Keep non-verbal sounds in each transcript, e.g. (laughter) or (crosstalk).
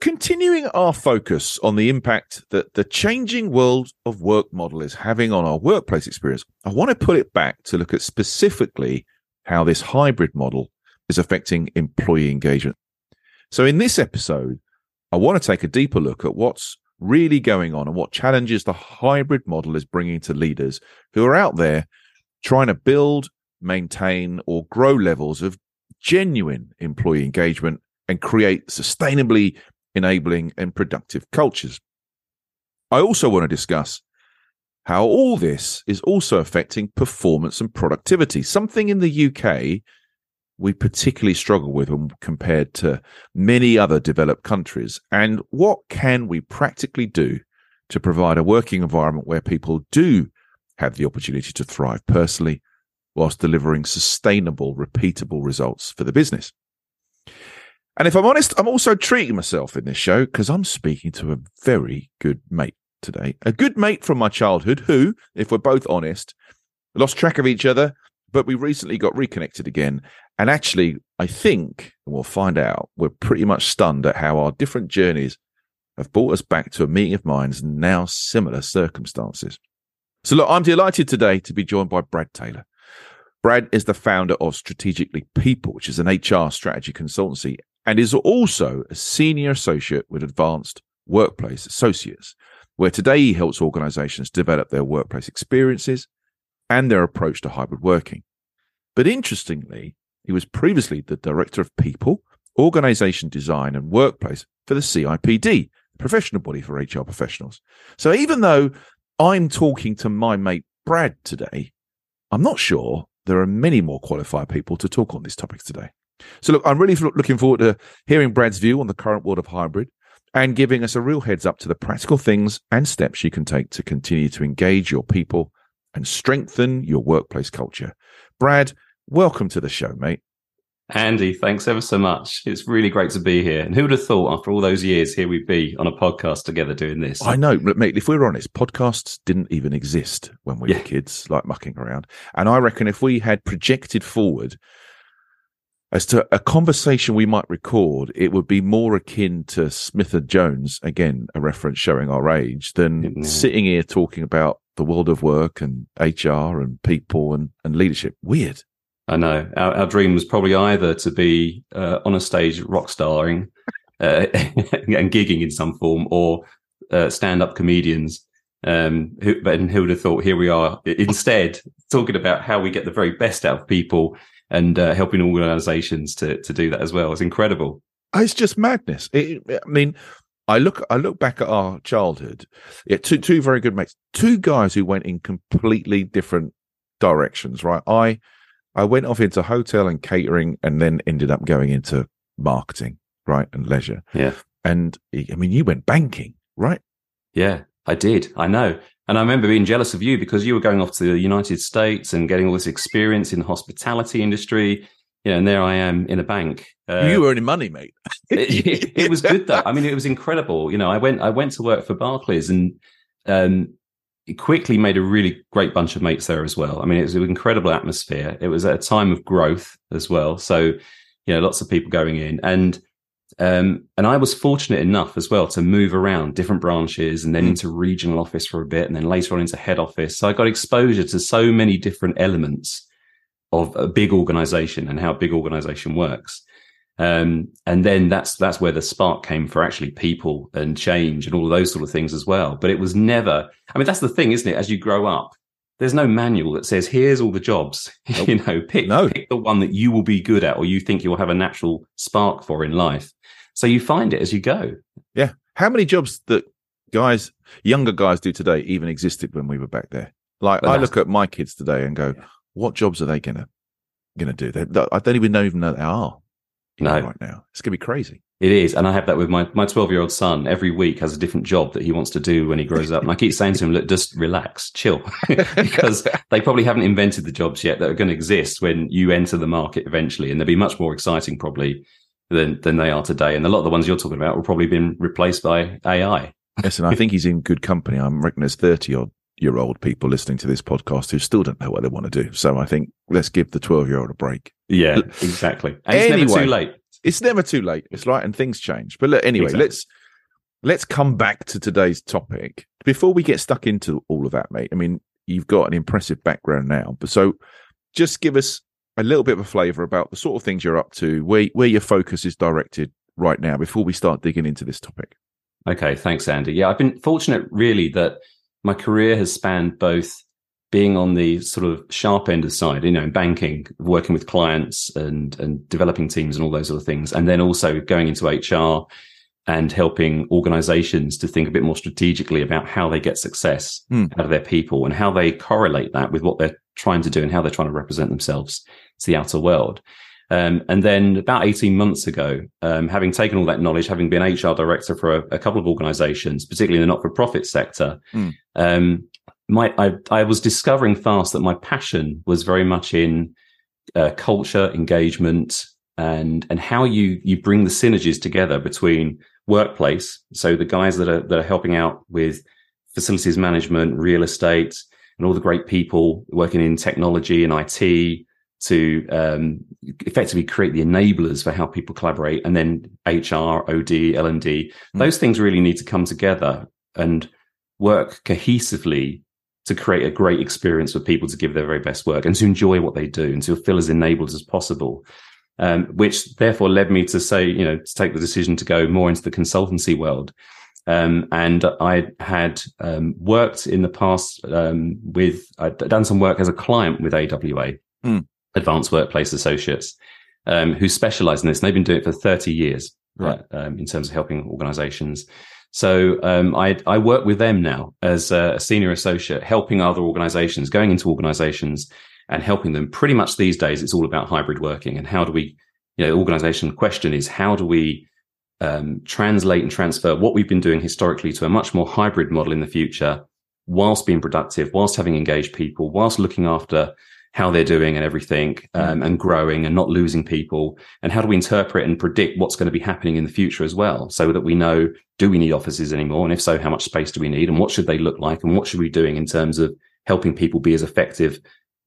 Continuing our focus on the impact that the changing world of work model is having on our workplace experience, I want to put it back to look at specifically how this hybrid model is affecting employee engagement. So, in this episode, I want to take a deeper look at what's really going on and what challenges the hybrid model is bringing to leaders who are out there trying to build, maintain, or grow levels of genuine employee engagement and create sustainably enabling, and productive cultures. I also want to discuss how all this is also affecting performance and productivity, something in the UK we particularly struggle with when compared to many other developed countries. And what can we practically do to provide a working environment where people do have the opportunity to thrive personally whilst delivering sustainable, repeatable results for the business? And if I'm honest, I'm also treating myself in this show because I'm speaking to a very good mate today. A good mate from my childhood who, if we're both honest, lost track of each other, but we recently got reconnected again. And actually, I think, and we'll find out, we're pretty much stunned at how our different journeys have brought us back to a meeting of minds now similar circumstances. So, look, I'm delighted today to be joined by Brad Taylor. Brad is the founder of Strategically People, which is an HR strategy consultancy and is also a senior associate with Advanced Workplace Associates, where today he helps organizations develop their workplace experiences and their approach to hybrid working. But interestingly, he was previously the director of people, organization design, and workplace for the CIPD, professional body for HR professionals. So even though I'm talking to my mate Brad today, I'm not sure there are many more qualified people to talk on these topics today. So, look, I'm really looking forward to hearing Brad's view on the current world of hybrid and giving us a real heads up to the practical things and steps you can take to continue to engage your people and strengthen your workplace culture. Brad, welcome to the show, mate. Andy, thanks ever so much. It's really great to be here. And who would have thought after all those years, here we'd be on a podcast together doing this? I know, mate, if we're honest, podcasts didn't even exist when we yeah. were kids, like mucking around. And I reckon if we had projected forward as to a conversation we might record, it would be more akin to Smith and Jones, again, a reference showing our age, than mm-hmm. sitting here talking about the world of work and HR and people and, and leadership. Weird. I know. Our, our dream was probably either to be uh, on a stage rock starring (laughs) uh, (laughs) and gigging in some form or uh, stand up comedians. Um, who, and who would have thought here we are instead talking about how we get the very best out of people and uh, helping organizations to to do that as well. It's incredible. It's just madness. It, I mean, I look I look back at our childhood. Yeah, two two very good mates, two guys who went in completely different directions. Right, I I went off into hotel and catering, and then ended up going into marketing, right, and leisure. Yeah, and I mean, you went banking, right? Yeah, I did. I know. And I remember being jealous of you because you were going off to the United States and getting all this experience in the hospitality industry. You know, and there I am in a bank. Uh, you were earning money, mate. it, (laughs) it, it, was good though. I mean, it was incredible. You know, I went I went to work for Barclays and um, quickly made a really great bunch of mates there as well. I mean, it was an incredible atmosphere. It was at a time of growth as well. So, you know, lots of people going in and um, and I was fortunate enough as well to move around different branches and then mm. into regional office for a bit and then later on into head office. So I got exposure to so many different elements of a big organization and how a big organization works. Um, and then that's that's where the spark came for actually people and change and all of those sort of things as well. But it was never. I mean, that's the thing, isn't it? As you grow up, there's no manual that says here's all the jobs. (laughs) Nope. you know, pick no. pick the one that you will be good at or you think you'll have a natural spark for in life. So you find it as you go. Yeah. How many jobs that guys, younger guys do today even existed when we were back there? Like I look at my kids today and go, yeah. what jobs are they gonna gonna do? They, I don't even know even know they are. No. Right now, it's gonna be crazy. It is, and I have that with my my twelve year old son. Every week has a different job that he wants to do when he grows up, and I keep saying to him, "Look, just relax, chill," (laughs) because they probably haven't invented the jobs yet that are going to exist when you enter the market eventually, and they'll be much more exciting probably than than they are today. And a lot of the ones you're talking about will probably been replaced by AI. Yes, and I think he's in good company. I'm reckon there's thirty odd year old people listening to this podcast who still don't know what they want to do. So I think let's give the 12 year old a break. Yeah, exactly. And anyway, it's never too late. It's never too late. It's right, and things change. But look, anyway, exactly. let's let's come back to today's topic before we get stuck into all of that, mate. I mean, you've got an impressive background now, but so just give us a little bit of a flavour about the sort of things you're up to, where where your focus is directed right now, before we start digging into this topic. Okay, thanks, Andy. Yeah, I've been fortunate, really, that my career has spanned both being on the sort of sharp end of side, you know, in banking, working with clients and and developing teams and all those other things, and then also going into HR and helping organizations to think a bit more strategically about how they get success mm. out of their people and how they correlate that with what they're trying to do and how they're trying to represent themselves to the outer world. Um, and then about 18 months ago, um, having taken all that knowledge, having been HR director for a, a couple of organizations, particularly in the not for profit sector, mm. um, my, I, I, was discovering fast that my passion was very much in uh, culture, engagement, and and how you you bring the synergies together between workplace. So the guys that are that are helping out with facilities management, real estate, and all the great people working in technology and IT to um, effectively create the enablers for how people collaborate, and then HR, OD, L and D. Mm. Those things really need to come together and work cohesively to create a great experience for people to give their very best work and to enjoy what they do and to feel as enabled as possible. Um, which therefore led me to say, you know, to take the decision to go more into the consultancy world. Um, and I had um, worked in the past um, with, I'd done some work as a client with AWA. Mm advanced workplace associates um, who specialize in this. And they've been doing it for 30 years right. uh, um, in terms of helping organizations. So um, I, I, work with them now as a senior associate, helping other organizations, going into organizations and helping them. Pretty much these days, it's all about hybrid working and how do we, you know, organization question is how do we um, translate and transfer what we've been doing historically to a much more hybrid model in the future, whilst being productive, whilst having engaged people, whilst looking after how they're doing and everything um, and growing and not losing people. And how do we interpret and predict what's going to be happening in the future as well so that we know do we need offices anymore? And if so how much space do we need? And what should they look like? And what should we be doing in terms of helping people be as effective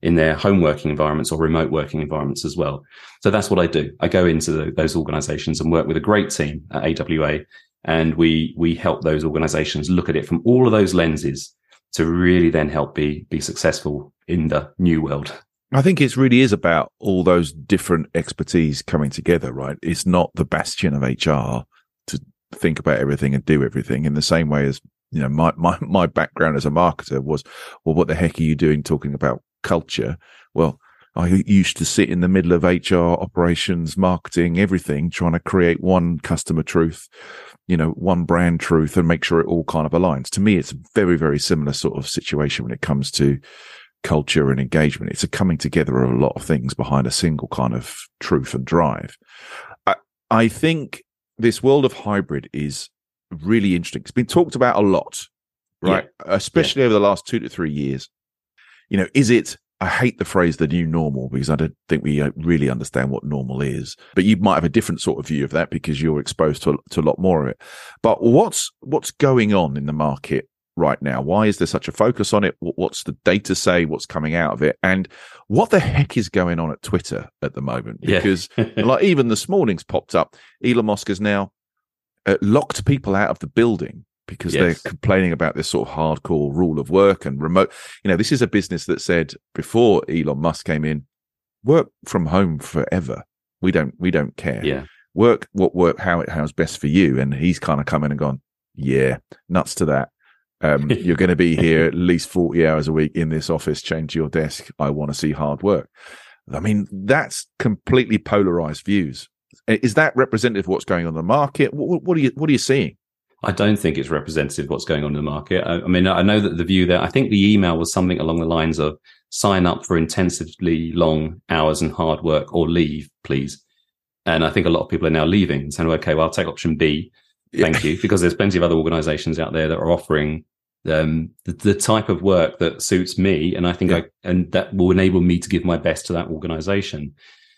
in their home working environments or remote working environments as well? So that's what i do. I go into the, those organizations and work with a great team at awa and we we help those organizations look at it from all of those lenses to really then help be be successful in the new world. I think it really is about all those different expertise coming together, right? It's not the bastion of HR to think about everything and do everything in the same way as, you know, my, my, my background as a marketer was, well, what the heck are you doing talking about culture? Well, I used to sit in the middle of HR operations, marketing, everything, trying to create one customer truth you know, one brand truth and make sure it all kind of aligns. To me, it's a very, very similar sort of situation when it comes to culture and engagement. It's a coming together of a lot of things behind a single kind of truth and drive. I, I think this world of hybrid is really interesting. It's been talked about a lot, right? Yeah. Especially yeah. over the last two to three years. You know, is it I hate the phrase the new normal because I don't think we uh, really understand what normal is. But you might have a different sort of view of that because you're exposed to, to a lot more of it. But what's what's going on in the market right now? Why is there such a focus on it? What's the data say? What's coming out of it? And what the heck is going on at Twitter at the moment? Because yeah. (laughs) like even this morning's popped up, Elon Musk has now uh, locked people out of the building because yes. they're complaining about this sort of hardcore rule of work and remote. You know, this is a business that said before Elon Musk came in, work from home forever. We don't we don't care. Yeah. work what work how it how's best for you. And he's kind of come in and gone, yeah, nuts to that. Um, (laughs) you're going to be here at least 40 hours a week in this office, change your desk. I want to see hard work. I mean, that's completely polarized views. Is that representative of what's going on in the market? What, what are you What are you seeing? I don't think it's representative of what's going on in the market. I, I, mean, I know that the view there, I think the email was something along the lines of sign up for intensively long hours and hard work or leave, please. And I think a lot of people are now leaving and saying, okay, well, I'll take option B. Thank you. Because there's plenty of other organizations out there that are offering um, the, the, type of work that suits me. And I think yeah. I, and that will enable me to give my best to that organization.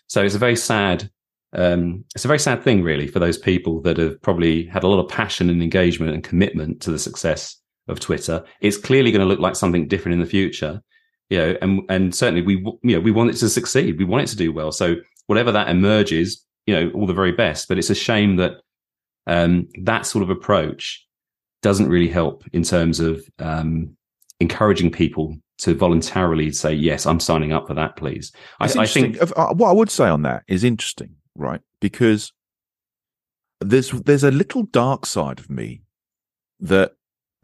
So it's a very sad um, it's a very sad thing, really, for those people that have probably had a lot of passion and engagement and commitment to the success of Twitter. It's clearly going to look like something different in the future, you know, and and certainly we you know we want it to succeed, we want it to do well. So whatever that emerges, you know, all the very best. But it's a shame that um, that sort of approach doesn't really help in terms of um, encouraging people to voluntarily say yes, I'm signing up for that, please. I, I, think uh, what I would say on that is interesting right? Because there's there's a little dark side of me that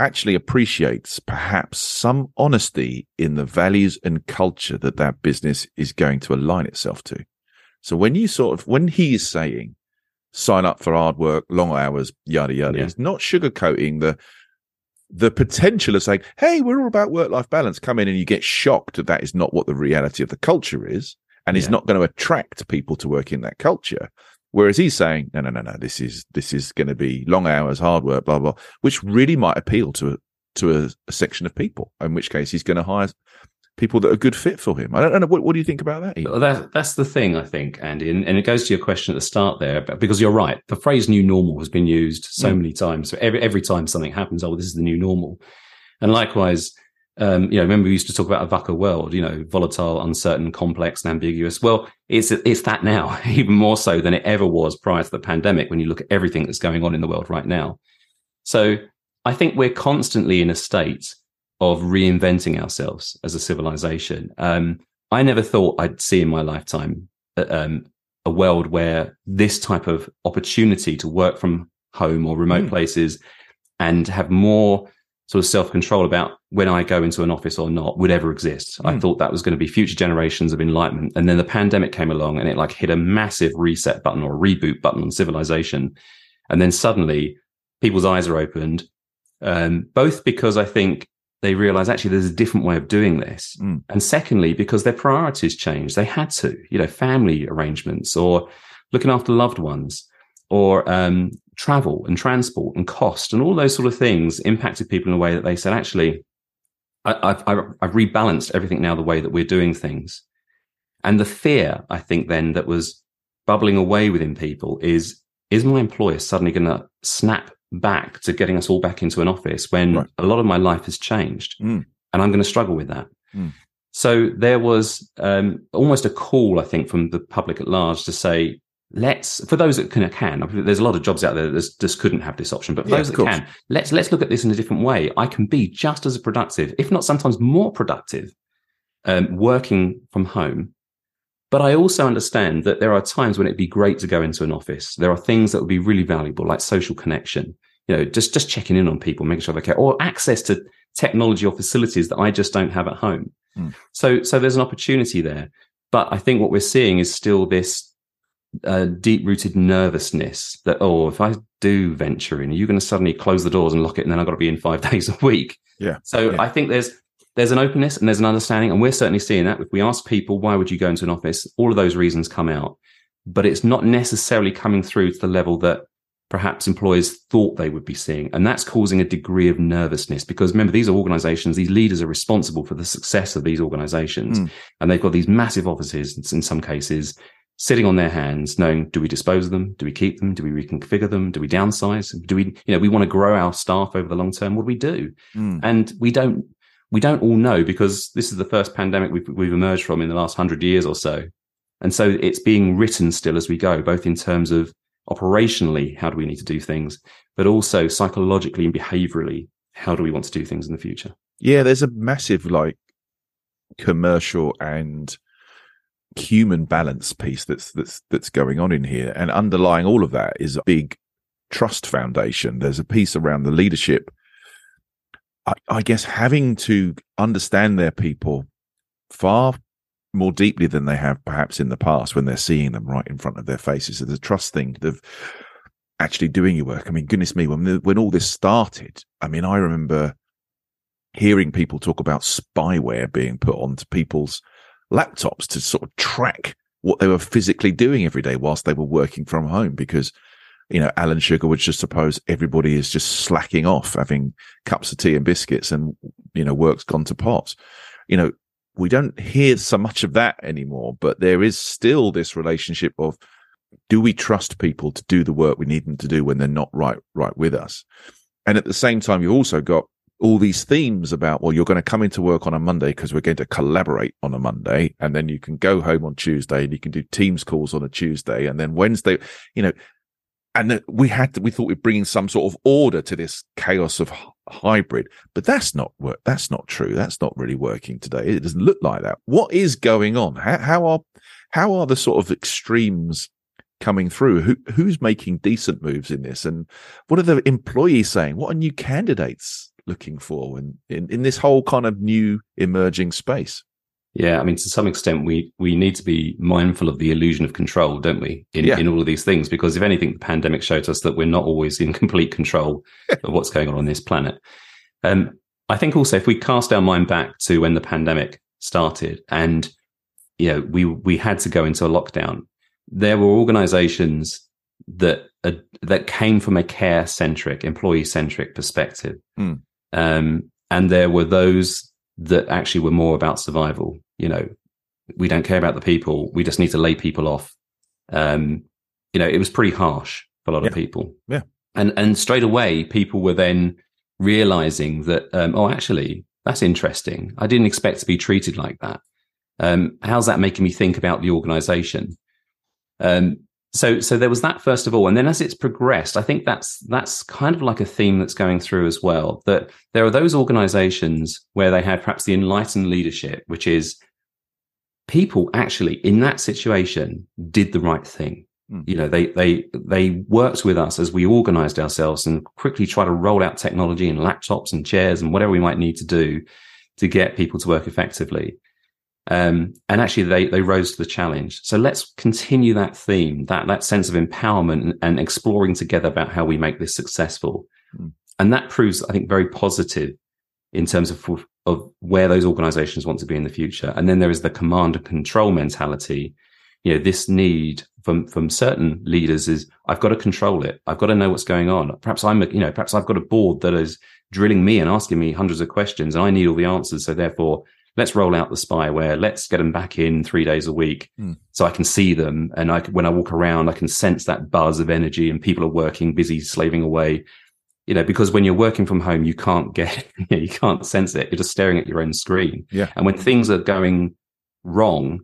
actually appreciates perhaps some honesty in the values and culture that that business is going to align itself to. So when you sort of when he is saying sign up for hard work, long hours, yada yada, yeah. he's not sugarcoating the the potential of saying, "Hey, we're all about work life balance." Come in and you get shocked that that is not what the reality of the culture is and yeah. he's not going to attract people to work in that culture. Whereas he's saying, no, no, no, no, this is this is going to be long hours, hard work, blah blah, which really might appeal to to a, a section of people. In which case, he's going to hire people that are good fit for him. I don't, know. What, what do you think about that? Well, that? That's the thing, I think, Andy, and, and, it goes to your question at the start there, because you're right. The phrase "new normal" has been used so mm. many times. So every every time something happens, oh, this is the new normal, and likewise um, you know, remember we used to talk about a VUCA world, you know, volatile, uncertain, complex, and ambiguous. Well, it's it's that now, (laughs) even more so than it ever was prior to the pandemic. When you look at everything that's going on in the world right now, so I think we're constantly in a state of reinventing ourselves as a civilization. Um, I never thought I'd see in my lifetime uh, um, a world where this type of opportunity to work from home or remote mm. places and have more sort of self control about when I go into an office or not would ever exist. Mm. I hmm. thought that was going to be future generations of enlightenment. And then the pandemic came along and it like hit a massive reset button or reboot button on civilization. And then suddenly people's eyes are opened, um, both because I think they realize actually there's a different way of doing this. Mm. And secondly, because their priorities changed. They had to, you know, family arrangements or looking after loved ones or um, travel and transport and cost and all those sort of things impacted people in a way that they said, actually, I, have I've rebalanced everything now the way that we're doing things. And the fear, I think, then that was bubbling away within people is, is my employer suddenly going to snap back to getting us all back into an office when right. a lot of my life has changed mm. and I'm going to struggle with that. Mm. So there was um, almost a call, I think, from the public at large to say, let's for those that can, can there's a lot of jobs out there that just couldn't have this option but for yeah, those that can let's let's look at this in a different way i can be just as productive if not sometimes more productive um, working from home but i also understand that there are times when it'd be great to go into an office there are things that would be really valuable like social connection you know just just checking in on people making sure they care or access to technology or facilities that i just don't have at home mm. so so there's an opportunity there but i think what we're seeing is still this a deep rooted nervousness that, oh, if I do venture in, are you going to suddenly close the doors and lock it and then I've got to be in five (laughs) days a week? Yeah. So yeah. I think there's, there's an openness and there's an understanding. And we're certainly seeing that. If we ask people, why would you go into an office? All of those reasons come out, but it's not necessarily coming through to the level that perhaps employers thought they would be seeing. And that's causing a degree of nervousness because remember, these are organizations, these leaders are responsible for the success of these organizations. Mm. And they've got these massive offices in some cases sitting on their hands, knowing, do we dispose of them? Do we keep them? Do we reconfigure them? Do we downsize? Do we, you know, we want to grow our staff over the long term. What do we do? Mm. And we don't, we don't all know because this is the first pandemic we've, we've emerged from in the last hundred years or so. And so it's being written still as we go, both in terms of operationally, how do we need to do things, but also psychologically and behaviorally, how do we want to do things in the future? Yeah, there's a massive like commercial and human balance piece that's that's that's going on in here, and underlying all of that is a big trust foundation. There's a piece around the leadership. I, guess having to understand their people far more deeply than they have perhaps in the past when they're seeing them right in front of their faces. It's a trust thing of actually doing your work. I mean, goodness me, when when all this started, I mean, I remember hearing people talk about spyware being put onto people's laptops to sort of track what they were physically doing every day whilst they were working from home because you know alan sugar would just suppose everybody is just slacking off having cups of tea and biscuits and you know work's gone to pot you know we don't hear so much of that anymore but there is still this relationship of do we trust people to do the work we need them to do when they're not right right with us and at the same time you've also got all these themes about, well, you're going to come into work on a Monday because we're going to collaborate on a Monday. And then you can go home on Tuesday and you can do Teams calls on a Tuesday. And then Wednesday, you know, and we had to, we thought we'd bring in some sort of order to this chaos of hybrid, but that's not work. That's not true. That's not really working today. It doesn't look like that. What is going on? How, how are, how are the sort of extremes coming through? Who, who's making decent moves in this? And what are the employees saying? What are new candidates looking for in, in, in this whole kind of new emerging space? Yeah, I mean, to some extent, we we need to be mindful of the illusion of control, don't we? In yeah. in all of these things, because if anything, the pandemic showed us that we're not always in complete control (laughs) of what's going on on this planet. Um, I think also if we cast our mind back to when the pandemic started, and you know, we we had to go into a lockdown, there were organisations that uh, that came from a care centric, employee centric perspective. Mm. Um, and there were those that actually were more about survival. You know, we don't care about the people. We just need to lay people off. Um, you know, it was pretty harsh for a lot yeah. of people. Yeah. And, and straight away, people were then realizing that, um, oh, actually, that's interesting. I didn't expect to be treated like that. Um, how's that making me think about the organization? Um, so so there was that first of all. And then as it's progressed i think that's that's kind of like a theme that's going through as well that there are those organizations where they had perhaps the enlightened leadership which is people actually in that situation did the right thing. Mm. you know they they they worked with us as we organized ourselves and quickly try to roll out technology and laptops and chairs and whatever we might need to do to get people to work effectively um, and actually, they they rose to the challenge. So let's continue that theme, that that sense of empowerment and, and exploring together about how we make this successful. Mm. And that proves, I think, very positive in terms of of where those organizations want to be in the future. And then there is the command and control mentality. You know, this need from from certain leaders is I've got to control it. I've got to know what's going on. Perhaps I'm, a you know, perhaps I've got a board that is drilling me and asking me hundreds of questions, and I need all the answers. So therefore, let's roll out the spyware. Let's get them back in three days a week mm. so I can see them. And I, when I walk around, I can sense that buzz of energy and people are working, busy, slaving away. You know, because when you're working from home, you can't get, (laughs) you can't sense it. You're just staring at your own screen. Yeah. And when things are going wrong,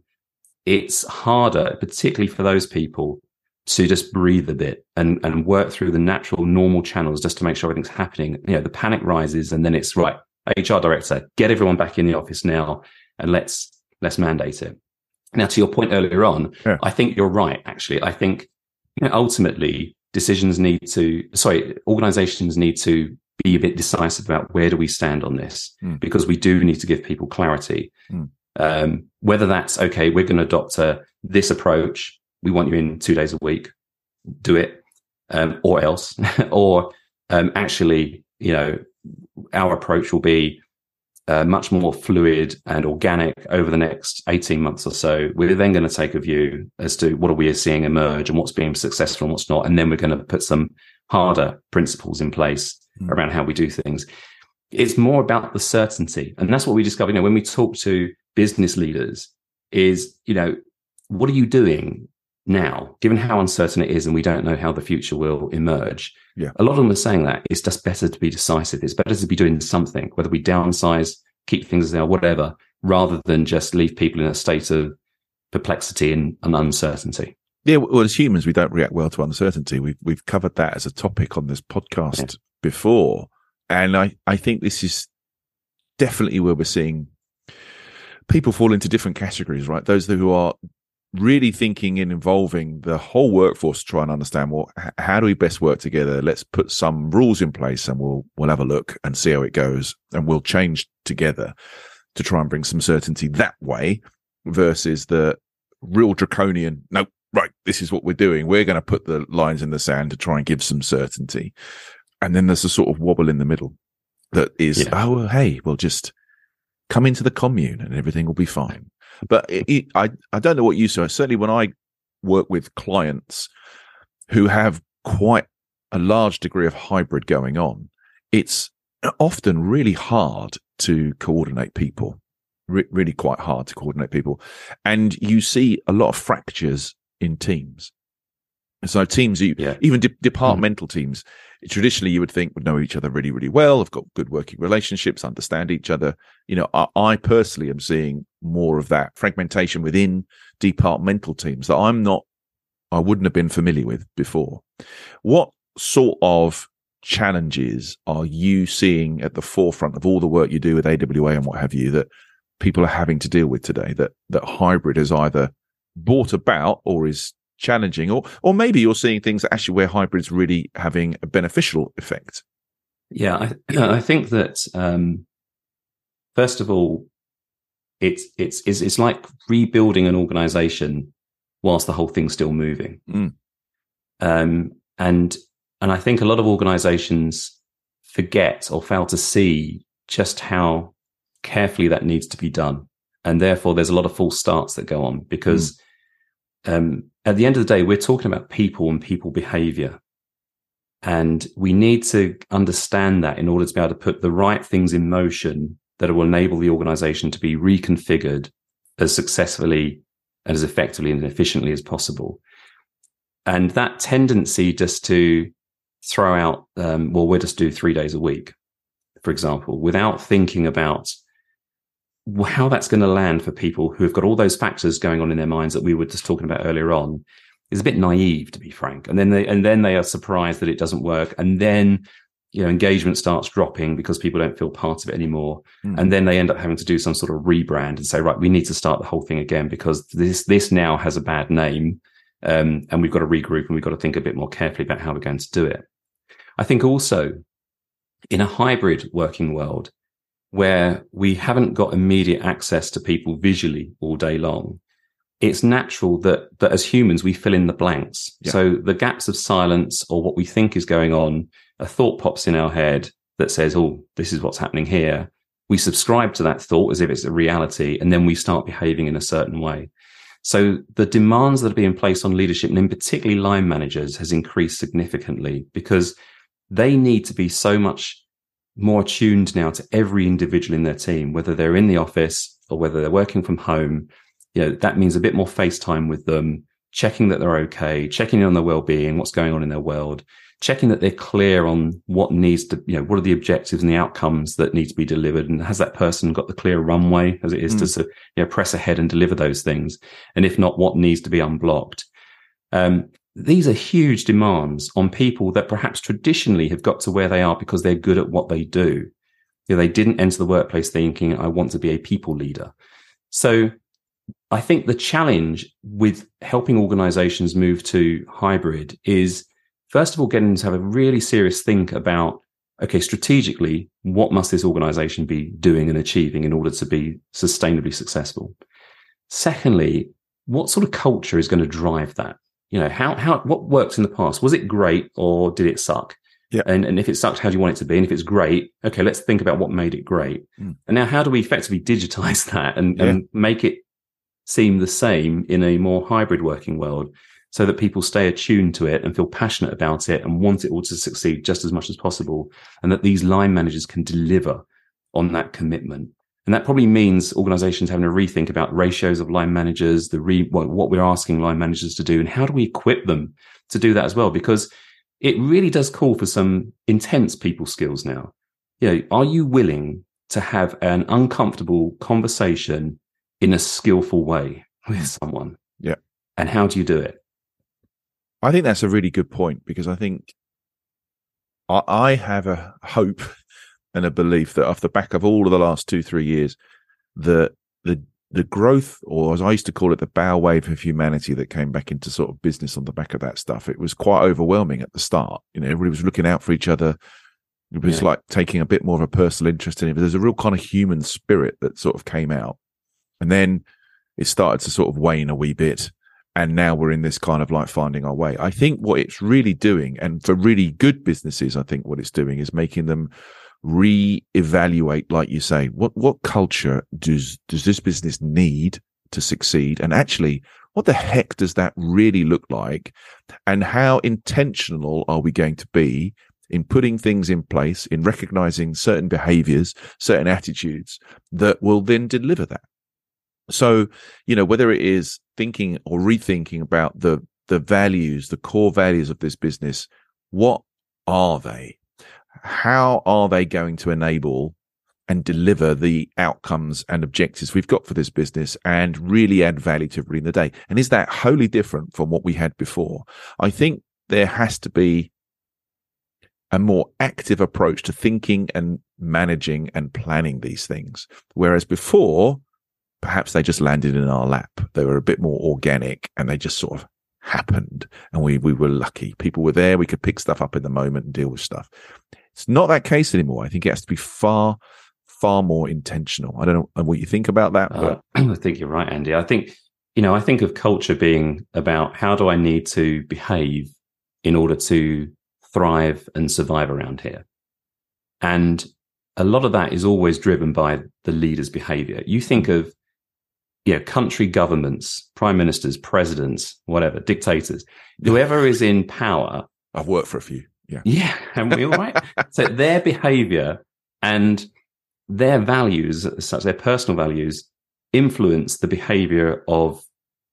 it's harder, particularly for those people to just breathe a bit and, and work through the natural, normal channels just to make sure everything's happening. You know, the panic rises and then it's right. HR director, get everyone back in the office now and let's let's mandate it. Now, to your point earlier on, yeah. I think you're right. Actually, I think you know, ultimately decisions need to sorry organizations need to be a bit decisive about where do we stand on this mm. because we do need to give people clarity. Mm. Um, whether that's okay, we're going to adopt a, this approach. We want you in two days a week. Do it, um, or else, (laughs) or um, actually, you know, our approach will be uh, much more fluid and organic over the next 18 months or so. We're then going to take a view as to what are we seeing emerge and what's being successful and what's not. And then we're going to put some harder principles in place mm. around how we do things. It's more about the certainty. And that's what we discovered. You know, when we talk to business leaders is, you know, what are you doing now, given how uncertain it is and we don't know how the future will emerge? Yeah. A lot of them are saying that it's just better to be decisive. It's better to be doing something, whether we downsize, keep things as they are, whatever, rather than just leave people in a state of perplexity and, and uncertainty. Yeah, well, as humans, we don't react well to uncertainty. We've we've covered that as a topic on this podcast yeah. before, and I I think this is definitely where we're seeing people fall into different categories, right? Those who are really thinking in involving the whole workforce to try and understand well how do we best work together? Let's put some rules in place and we'll we'll have a look and see how it goes and we'll change together to try and bring some certainty that way versus the real draconian no right this is what we're doing. We're going to put the lines in the sand to try and give some certainty. And then there's a sort of wobble in the middle that is yeah. oh well, hey we'll just come into the commune and everything will be fine but it, it, I, I don't know what you say. Certainly, when I work with clients who have quite a large degree of hybrid going on, it's often really hard to coordinate people. Re- really quite hard to coordinate people. And you see a lot of fractures in teams. So teams, yeah. even de- departmental mm. teams, traditionally you would think would know each other really, really well, have got good working relationships, understand each other. You know, I, I personally am seeing more of that fragmentation within departmental teams that I'm not, I wouldn't have been familiar with before. What sort of challenges are you seeing at the forefront of all the work you do with AWA and what have you that people are having to deal with today that that hybrid has either brought about or is challenging, or or maybe you're seeing things that actually where hybrids really having a beneficial effect. Yeah, I, (clears throat) I think that um, first of all, it's it's it's it's like rebuilding an organization whilst the whole thing's still moving. Mm. Um, and and I think a lot of organizations forget or fail to see just how carefully that needs to be done. And therefore, there's a lot of false starts that go on because mm um, at the end of the day, we're talking about people and people behavior. And we need to understand that in order to be able to put the right things in motion that will enable the organization to be reconfigured as successfully and as effectively and efficiently as possible. And that tendency just to throw out, um, well, we'll just do three days a week, for example, without thinking about how that's going to land for people who have got all those factors going on in their minds that we were just talking about earlier on is a bit naive to be frank and then they and then they are surprised that it doesn't work and then you know engagement starts dropping because people don't feel part of it anymore mm. and then they end up having to do some sort of rebrand and say right we need to start the whole thing again because this this now has a bad name um, and we've got to regroup and we've got to think a bit more carefully about how we're going to do it i think also in a hybrid working world where we haven't got immediate access to people visually all day long, it's natural that that as humans we fill in the blanks. Yeah. So the gaps of silence or what we think is going on, a thought pops in our head that says, "Oh, this is what's happening here." We subscribe to that thought as if it's a reality, and then we start behaving in a certain way. So the demands that are being placed on leadership, and in particularly line managers, has increased significantly because they need to be so much more tuned now to every individual in their team, whether they're in the office or whether they're working from home. You know, that means a bit more face time with them, checking that they're okay, checking in on their well-being, what's going on in their world, checking that they're clear on what needs to, you know, what are the objectives and the outcomes that need to be delivered. And has that person got the clear runway as it is mm. to, you know, press ahead and deliver those things? And if not, what needs to be unblocked? Um, these are huge demands on people that perhaps traditionally have got to where they are because they're good at what they do. You know, they didn't enter the workplace thinking, I want to be a people leader. So I think the challenge with helping organizations move to hybrid is, first of all, getting them to have a really serious think about, okay, strategically, what must this organization be doing and achieving in order to be sustainably successful? Secondly, what sort of culture is going to drive that? you know how how what worked in the past was it great or did it suck yeah. And, and if it sucked, how do you want it to be? And if it's great, okay, let's think about what made it great. Mm. And now, how do we effectively digitize (laughs) that and, yeah. and make it seem the same in a more hybrid working world so that people stay attuned to it and feel passionate about it and want it all to succeed just as much as possible? And that these line managers can deliver on that commitment. And that probably means organizations having to rethink about ratios of line managers, the re, what, what we're asking line managers to do, and how do we equip them to do that as well? Because it really does call for some intense people skills now. You know, are you willing to have an uncomfortable conversation in a skillful way with someone? Yeah. And how do you do it? I think that's a really good point because I think I, I have a hope (laughs) and a belief that off the back of all of the last two, three years, that the the growth, or as I used to call it, the bow wave of humanity that came back into sort of business on the back of that stuff, it was quite overwhelming at the start. You know, everybody was looking out for each other. It was yeah. like taking a bit more of a personal interest in it. But there's a real kind of human spirit that sort of came out. And then it started to sort of wane a wee bit. And now we're in this kind of like finding our way. I think what it's really doing, and for really good businesses, I think what it's doing is making them re-evaluate, like you say, what what culture does does this business need to succeed, and actually, what the heck does that really look like, and how intentional are we going to be in putting things in place, in recognizing certain behaviors, certain attitudes that will then deliver that. So, you know, whether it is thinking or rethinking about the the values, the core values of this business, what are they? how are they going to enable and deliver the outcomes and objectives we've got for this business and really add value to everybody in the day? And is that wholly different from what we had before? I think there has to be a more active approach to thinking and managing and planning these things. Whereas before, perhaps they just landed in our lap. They were a bit more organic and they just sort of happened and we, we were lucky. People were there. We could pick stuff up in the moment and deal with stuff. It's not that case anymore. I think it has to be far, far more intentional. I don't know what you think about that. Uh, (clears throat) I think you're right, Andy. I think, you know, I think of culture being about how do I need to behave in order to thrive and survive around here? And a lot of that is always driven by the leader's behavior. You think of, you know, country governments, prime ministers, presidents, whatever, dictators, whoever is in power. I've worked for a few. Yeah. Yeah. And we all right. so (laughs) their behavior and their values, such as their personal values, influence the behavior of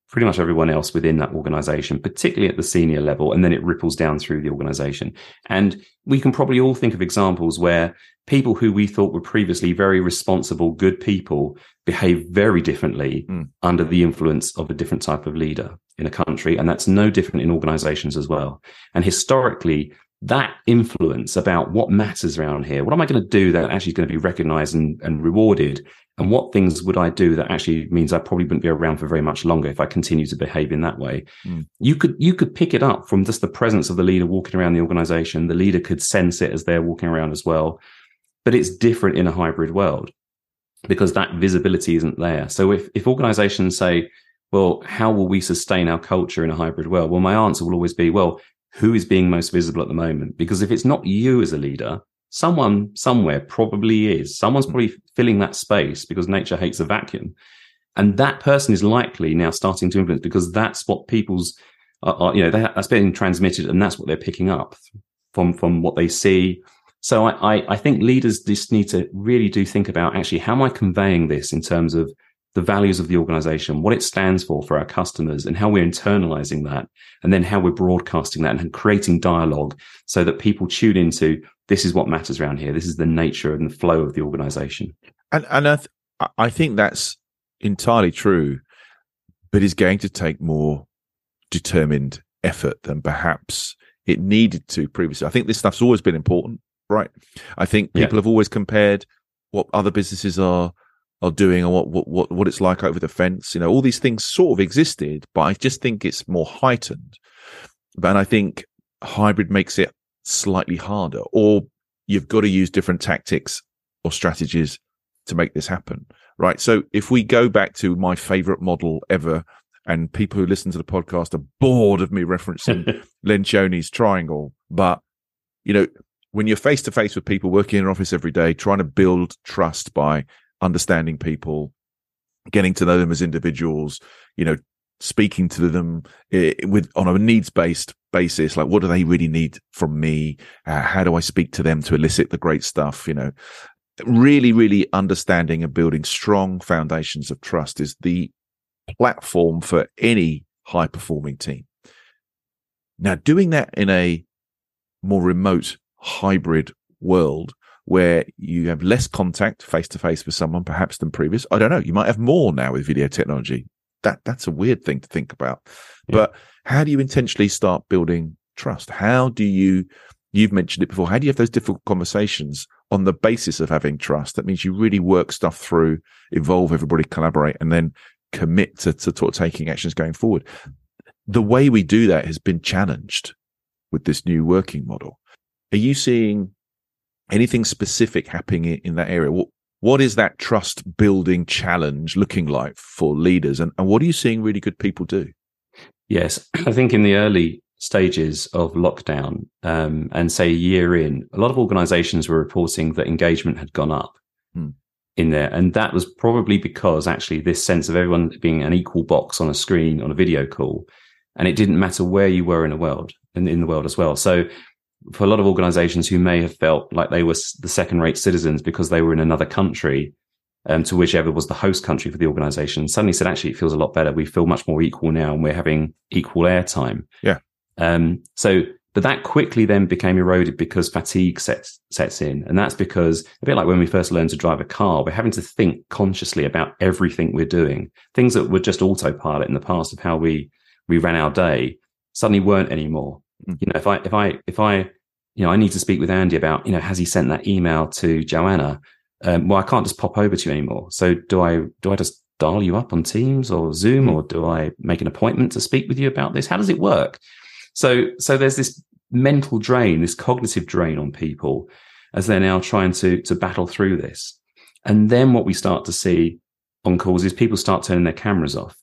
pretty much everyone else within that organization, particularly at the senior level. And then it ripples down through the organization. And we can probably all think of examples where people who we thought were previously very responsible, good people behave very differently mm. under the influence of a different type of leader in a country. And that's no different in organizations as well. And historically, that influence about what matters around here. What am I going to do that actually is going to be recognized and, and rewarded? And what things would I do that actually means I probably wouldn't be around for very much longer if I continue to behave in that way? Mm. You could you could pick it up from just the presence of the leader walking around the organization. The leader could sense it as they're walking around as well. But it's different in a hybrid world because that visibility isn't there. So if if organizations say, well, how will we sustain our culture in a hybrid world? Well, my answer will always be, well, who is being most visible at the moment. Because if it's not you as a leader, someone somewhere probably is. Someone's probably filling that space because nature hates a vacuum. And that person is likely now starting to influence because that's what people's, are, are, you know, that's being transmitted and that's what they're picking up from, from what they see. So I, I, think leaders just need to really do think about actually, how am I conveying this in terms of the values of the organization, what it stands for for our customers and how we're internalizing that and then how we're broadcasting that and creating dialogue so that people tune into this is what matters around here. This is the nature and the flow of the organization. And, and I, th- I think that's entirely true, but is going to take more determined effort than perhaps it needed to previously. I think this stuff's always been important, right? I think people yeah. have always compared what other businesses are are doing and what, what, what it's like over the fence. You know, all these things sort of existed, but I just think it's more heightened. But I think hybrid makes it slightly harder, or you've got to use different tactics or strategies to make this happen. Right. So if we go back to my favorite model ever, and people who listen to the podcast are bored of me referencing (laughs) Lencioni's triangle, but you know, when you're face to face with people working in an office every day, trying to build trust by understanding people, getting to know them as individuals, you know, speaking to them eh, with on a needs based basis like what do they really need from me? Uh, how do i speak to them to elicit the great stuff you know? Really really understanding and building strong foundations of trust is the platform for any high performing team. Now doing that in a more remote hybrid world where you have less contact face to face with someone perhaps than previous. I don't know. You might have more now with video technology. That that's a weird thing to think about. Yeah. But how do you intentionally start building trust? How do you you've mentioned it before. How do you have those difficult conversations on the basis of having trust. That means you really work stuff through, involve everybody, collaborate, and then commit to, to, to taking actions going forward. The way we do that has been challenged with this new working model. Are you seeing anything specific happening in that area? What, what is that trust building challenge looking like for leaders? And, and what are you seeing really good people do? Yes, (clears throat) I think in the early stages of lockdown um, and say a year in, a lot of organizations were reporting that engagement had gone up hmm. in there. And that was probably because actually this sense of everyone being an equal box on a screen on a video call. And it didn't matter where you were in the world in, in the world as well. So for a lot of organizations who may have felt like they were the second rate citizens because they were in another country, um, to whichever was the host country for the organization, suddenly said, actually, it feels a lot better. We feel much more equal now and we're having equal airtime. Yeah. Um, so, but that quickly then became eroded because fatigue sets, sets in. And that's because a bit like when we first learned to drive a car, we're having to think consciously about everything we're doing. Things that were just autopilot in the past of how we, we ran our day suddenly weren't anymore. You know, if I, if I, if I, you know, I need to speak with Andy about, you know, has he sent that email to Joanna? Um, well, I can't just pop over to you anymore. So do I, do I just dial you up on Teams or Zoom mm. or do I make an appointment to speak with you about this? How does it work? So, so there's this mental drain, this cognitive drain on people as they're now trying to, to battle through this. And then what we start to see on calls is people start turning their cameras off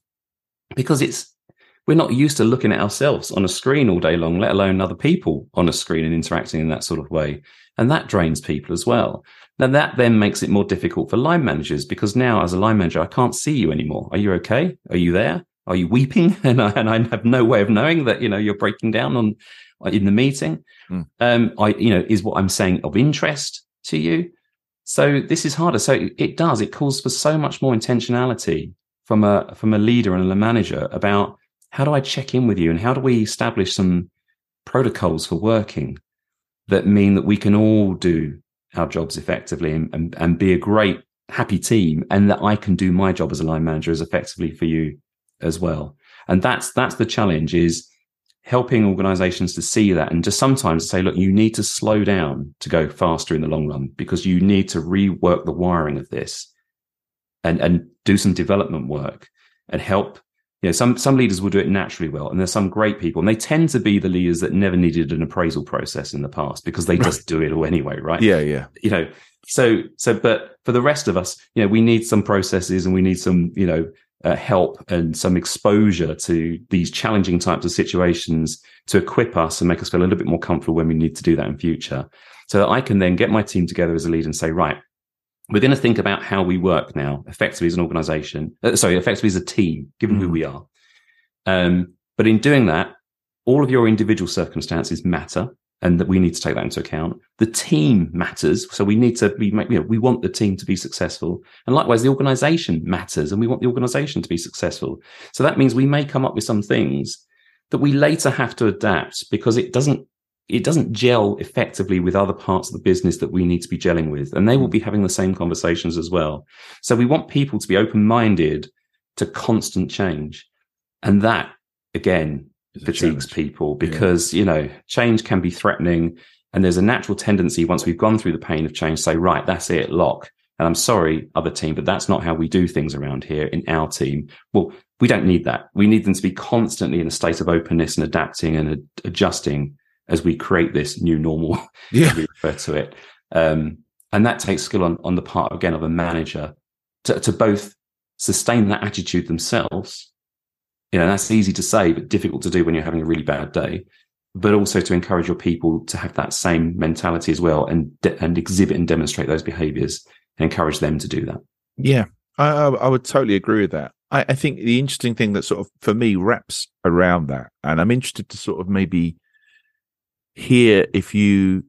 because it's, we're not used to looking at ourselves on a screen all day long, let alone other people on a screen and interacting in that sort of way. And that drains people as well. Now that then makes it more difficult for line managers because now as a line manager, I can't see you anymore. Are you okay? Are you there? Are you weeping? (laughs) And I, and I have no way of knowing that, you know, you're breaking down on in the meeting. Mm. Um, I, you know, is what I'm saying of interest to you? So this is harder. So it does, it calls for so much more intentionality from a, from a leader and a manager about how do I check in with you and how do we establish some protocols for working that mean that we can all do our jobs effectively and, and, and be a great happy team and that I can do my job as a line manager as effectively for you as well. And that's that's the challenge is helping organizations to see that and just sometimes say, look, you need to slow down to go faster in the long run because you need to rework the wiring of this and, and do some development work and help. You know, some, some leaders will do it naturally well. And there's some great people and they tend to be the leaders that never needed an appraisal process in the past because they just do it all anyway. Right. Yeah. Yeah. You know, so, so, but for the rest of us, you know, we need some processes and we need some, you know, uh, help and some exposure to these challenging types of situations to equip us and make us feel a little bit more comfortable when we need to do that in future. So that I can then get my team together as a lead and say, right, we're going to think about how we work now effectively as an organization. Uh, sorry, effectively as a team, given mm. who we are. Um, but in doing that, all of your individual circumstances matter and that we need to take that into account. The team matters. So we need to be, you know, we want the team to be successful. And likewise, the organization matters and we want the organization to be successful. So that means we may come up with some things that we later have to adapt because it doesn't, it doesn't gel effectively with other parts of the business that we need to be gelling with. And they will be having the same conversations as well. So we want people to be open minded to constant change. And that again fatigues people because, yeah. you know, change can be threatening. And there's a natural tendency once we've gone through the pain of change, say, right, that's it, lock. And I'm sorry, other team, but that's not how we do things around here in our team. Well, we don't need that. We need them to be constantly in a state of openness and adapting and ad- adjusting as we create this new normal. (laughs) Yeah. we refer to it. Um, and that takes skill on, on the part again of a manager to, to both sustain that attitude themselves you know, that's easy to say, but difficult to do when you're having a really bad day. But also to encourage your people to have that same mentality as well and de- and exhibit and demonstrate those behaviors and encourage them to do that. Yeah, I, I would totally agree with that. I, I think the interesting thing that sort of for me wraps around that, and I'm interested to sort of maybe hear if you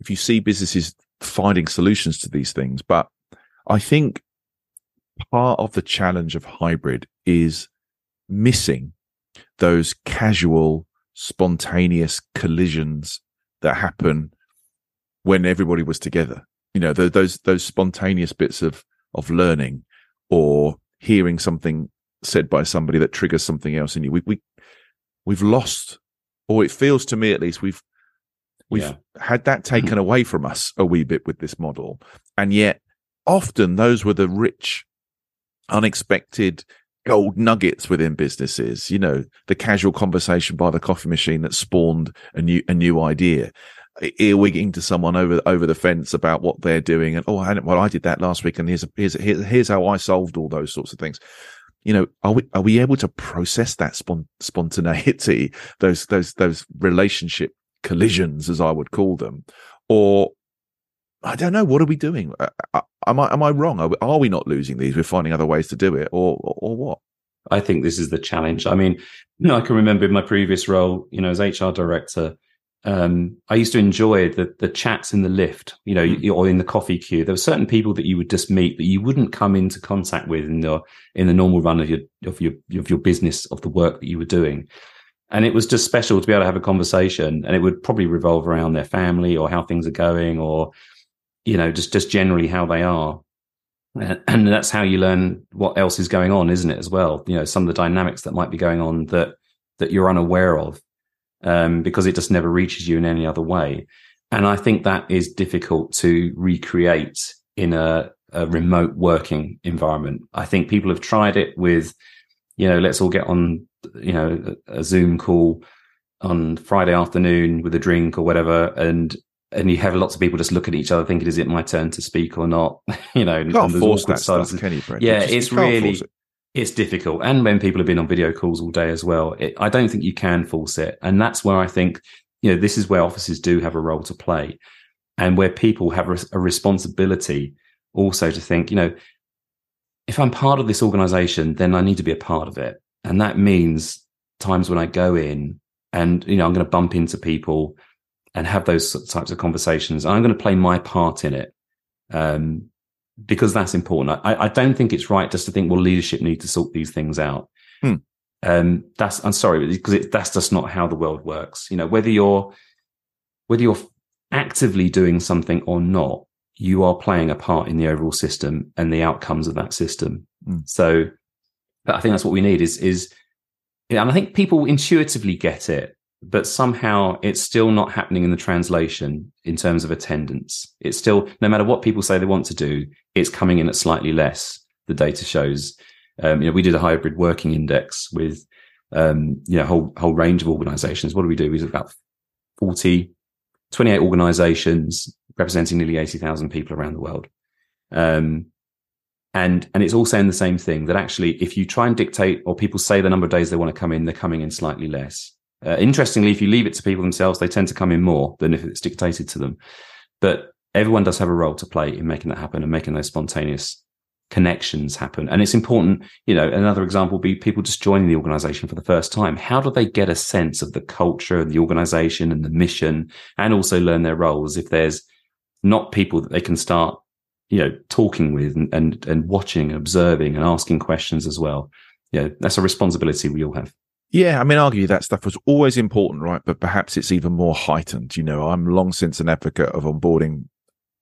if you see businesses finding solutions to these things, but I think part of the challenge of hybrid is missing those casual, spontaneous collisions that happen when everybody was together. You know, the, those those spontaneous bits of of learning or hearing something said by somebody that triggers something else in you. We we we've lost, or it feels to me at least, we've We've Yeah. had that mm-hmm. taken away from us a wee bit with this model. And yet, often those were the rich, unexpected gold nuggets within businesses. You know, the casual conversation by the coffee machine that spawned a new a new idea. Earwigging to someone over over the fence about what they're doing, and oh, I, well, I did that last week, and here's here's here's, here's how I solved all those sorts of things. You know, are we are we able to process that spon- spontaneity, (laughs) those those those relationship collisions, as I would call them, or I don't know. What are we doing? Uh, uh, Am I am I wrong? Are we, are we not losing these? We're finding other ways to do it, or or, or what? I think this is the challenge. I mean, you know, I can remember in my previous role, you know, as HR director, um, I used to enjoy the the chats in the lift, you know, Mm. or in the coffee queue. There were certain people that you would just meet that you wouldn't come into contact with in the in the normal run of your of your of your business of the work that you were doing. And it was just special to be able to have a conversation, and it would probably revolve around their family or how things are going, or you know, just just generally how they are. And- And that's how you learn what else is going on, isn't it? As well, you know, some of the dynamics that might be going on that that you're unaware of, um, because it just never reaches you in any other way. And I think that is difficult to recreate in a, a remote working environment. I think people have tried it with, you know, let's all get on, you know, a, a Zoom call on Friday afternoon with a drink or whatever, and and you have lots of people just look at each other thinking, is it my turn to speak or not? (laughs) you know, You can't force that stuff, can you? Yeah, just- it's really it. It's difficult. And when people have been on video calls all day as well, it, I don't think you can force it. And that's where I think, you know, this is where offices do have a role to play and where people have a responsibility also to think, you know, if I'm part of this organization, then I need to be a part of it. And that means times when I go in and, you know, I'm going to bump into people and have those types of conversations. I'm going to play my part in it. Um, because that's important. I, I don't think it's right just to think, well, leadership need to sort these things out. Hmm. Um, that's I'm sorry because it, that's just not how the world works. You know, whether you're whether you're actively doing something or not, you are playing a part in the overall system and the outcomes of that system. Hmm. So, but I think that's what we need is is, and I think people intuitively get it, but somehow it's still not happening in the translation in terms of attendance. It's still, no matter what people say they want to do, it's coming in at slightly less. The data shows. Um, you know, we did a hybrid working index with, um, you know, whole whole range of organisations. What do we do? We did about 40, 28 organisations representing nearly eighty thousand people around the world. Um, and and it's all saying the same thing that actually, if you try and dictate, or people say the number of days they want to come in, they're coming in slightly less. Uh, interestingly, if you leave it to people themselves, they tend to come in more than if it's dictated to them. But everyone does have a role to play in making that happen and making those spontaneous connections happen. And it's important, you know, another example would be people just joining the organization for the first time. How do they get a sense of the culture of the organization and the mission and also learn their roles if there's not people that they can start, you know, talking with and, and, and watching and observing and asking questions as well. Yeah, that's a responsibility we all have. Yeah, I mean, argue that stuff was always important, right? But perhaps it's even more heightened. You know, I'm long since an advocate of onboarding,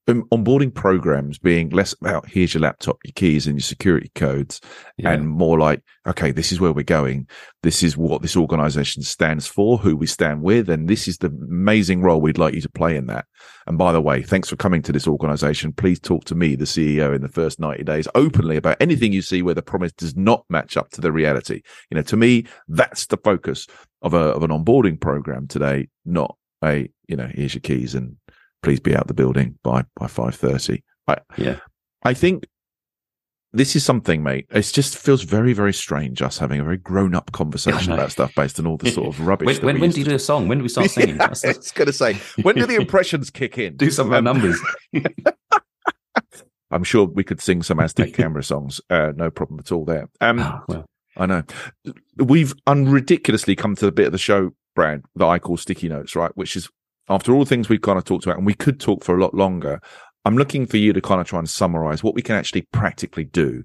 Um, onboarding programs being less about here's your laptop, your keys, and your security codes, Yeah. and more like, okay, this is where we're going. This is what this organization stands for, who we stand with, and this is the amazing role we'd like you to play in that. And by the way, thanks for coming to this organization. Please talk to me, the CEO, in the first 90 days openly about anything you see where the promise does not match up to the reality. You know, to me, that's the focus of a of an onboarding program today, not a, you know, here's your keys and please be out the building by by 5:30. I Yeah. I think this is something, mate. It just feels very, very strange us having a very grown up conversation about stuff based on all the sort of rubbish. When, when, when do you do a song? When do we start (laughs) singing? Yeah, I was going to say, when do the (laughs) impressions kick in? do some of our Um, numbers. (laughs) I'm sure we could sing some Aztec camera songs. Uh, no problem at all there. Um, Oh, well, I know. We've unridiculously come to the bit of the show, Brad, that I call sticky notes, right? Which is after all the things we've kind of talked about, and we could talk for a lot longer. I'm looking for you to kind of try and summarize what we can actually practically do.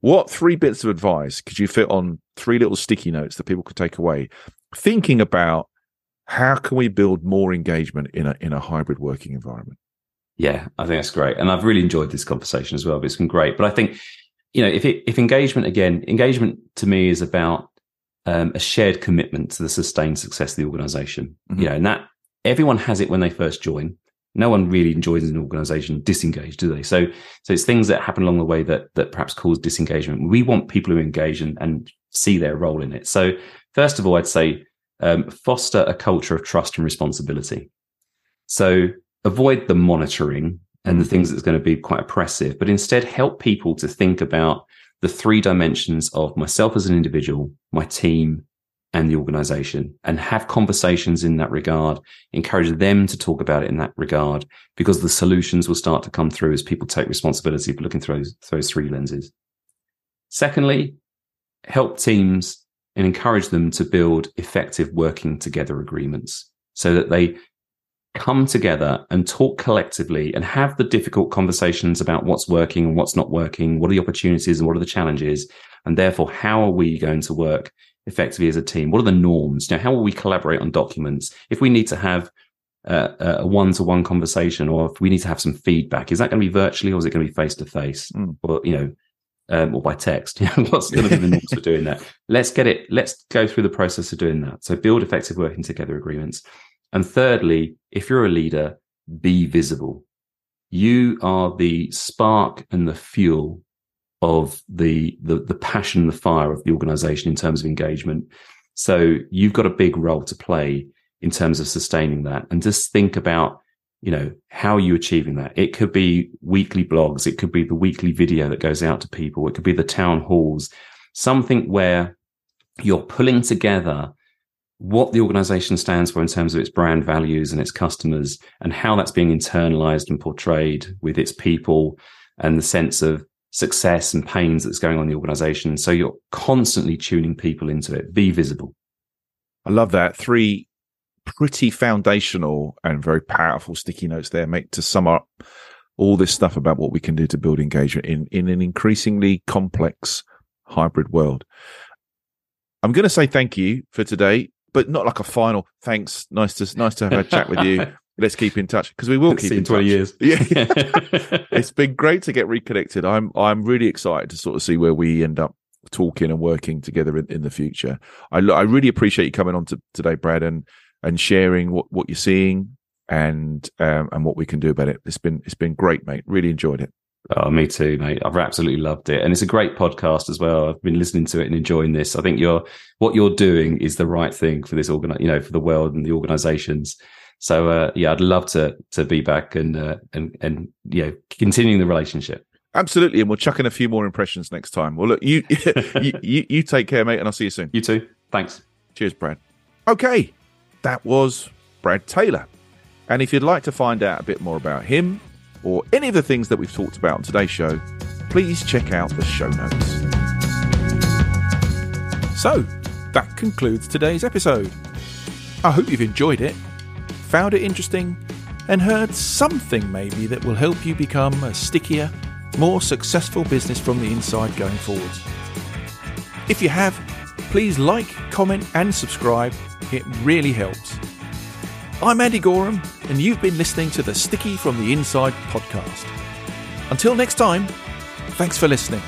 What three bits of advice could you fit on three little sticky notes that people could take away? Thinking about how can we build more engagement in a in a hybrid working environment? Yeah, I think that's great, and I've really enjoyed this conversation as well. It's been great, but I think you know if it, if engagement again, engagement to me is about um, a shared commitment to the sustained success of the organization. Mhm. You know, and that everyone has it when they first join. No one really enjoys an organization disengaged, do they? So, so it's things that happen along the way that that perhaps cause disengagement. We want people who engage and, and see their role in it. So, first of all, I'd say um, foster a culture of trust and responsibility. So, avoid the monitoring and the things that's going to be quite oppressive, but instead help people to think about the three dimensions of myself as an individual, my team, and the organization and have conversations in that regard, encourage them to talk about it in that regard, because the solutions will start to come through as people take responsibility for looking through those, those three lenses. Secondly, help teams and encourage them to build effective working together agreements so that they come together and talk collectively and have the difficult conversations about what's working and what's not working, what are the opportunities and what are the challenges, and therefore how are we going to work effectively as a team? What are the norms? You know, how will we collaborate on documents? If we need to have uh, a one-to-one conversation, or if we need to have some feedback, is that going to be virtually, or is it going to be face-to-face, mm. or you know, um, or by text? (laughs) What's going to be the (laughs) norms for doing that? Let's get it. Let's go through the process of doing that. So build effective working together agreements. And thirdly, if you're a leader, be visible. You are the spark and the fuel of the, the, the passion, the fire of the organization in terms of engagement. So you've got a big role to play in terms of sustaining that. And just think about, you know, how are you achieving that? It could be weekly blogs. It could be the weekly video that goes out to people. It could be the town halls, something where you're pulling together what the organization stands for in terms of its brand values and its customers and how that's being internalized and portrayed with its people and the sense of success and pains that's going on in the organization. So you're constantly tuning people into it. Be visible. I love that. Three pretty foundational and very powerful sticky notes there, mate, to sum up all this stuff about what we can do to build engagement in, in an increasingly complex hybrid world. I'm going to say thank you for today, but not like a final thanks. Nice to nice to have a chat with you. (laughs) let's keep in touch because we will keep in 20 touch. years. Yeah. (laughs) it's been great to get reconnected. I'm I'm really excited to sort of see where we end up talking and working together in, in the future. I I really appreciate you coming on to today, Brad, and and sharing what, what you're seeing and um, and what we can do about it. It's been it's been great, mate. Really enjoyed it. Oh, me too, mate. I've absolutely loved it, and it's a great podcast as well. I've been listening to it and enjoying this. I think you're what you're doing is the right thing for this organ, you know, for the world and the organisations. So uh, yeah, I'd love to to be back and uh, and and you know continuing the relationship. Absolutely, and we'll chuck in a few more impressions next time. Well, look, you (laughs) you, you you take care, mate, and I'll see you soon. You too. Thanks. Cheers, Brad. Okay, that was Brad Taylor. And if you'd like to find out a bit more about him or any of the things that we've talked about on today's show, please check out the show notes. So, that concludes today's episode. I hope you've enjoyed it found it interesting, and heard something maybe that will help you become a stickier, more successful business from the inside going forwards. If you have, please like, comment, and subscribe. It really helps. I'm Andy Goram, and you've been listening to the Sticky from the Inside podcast. Until next time, thanks for listening.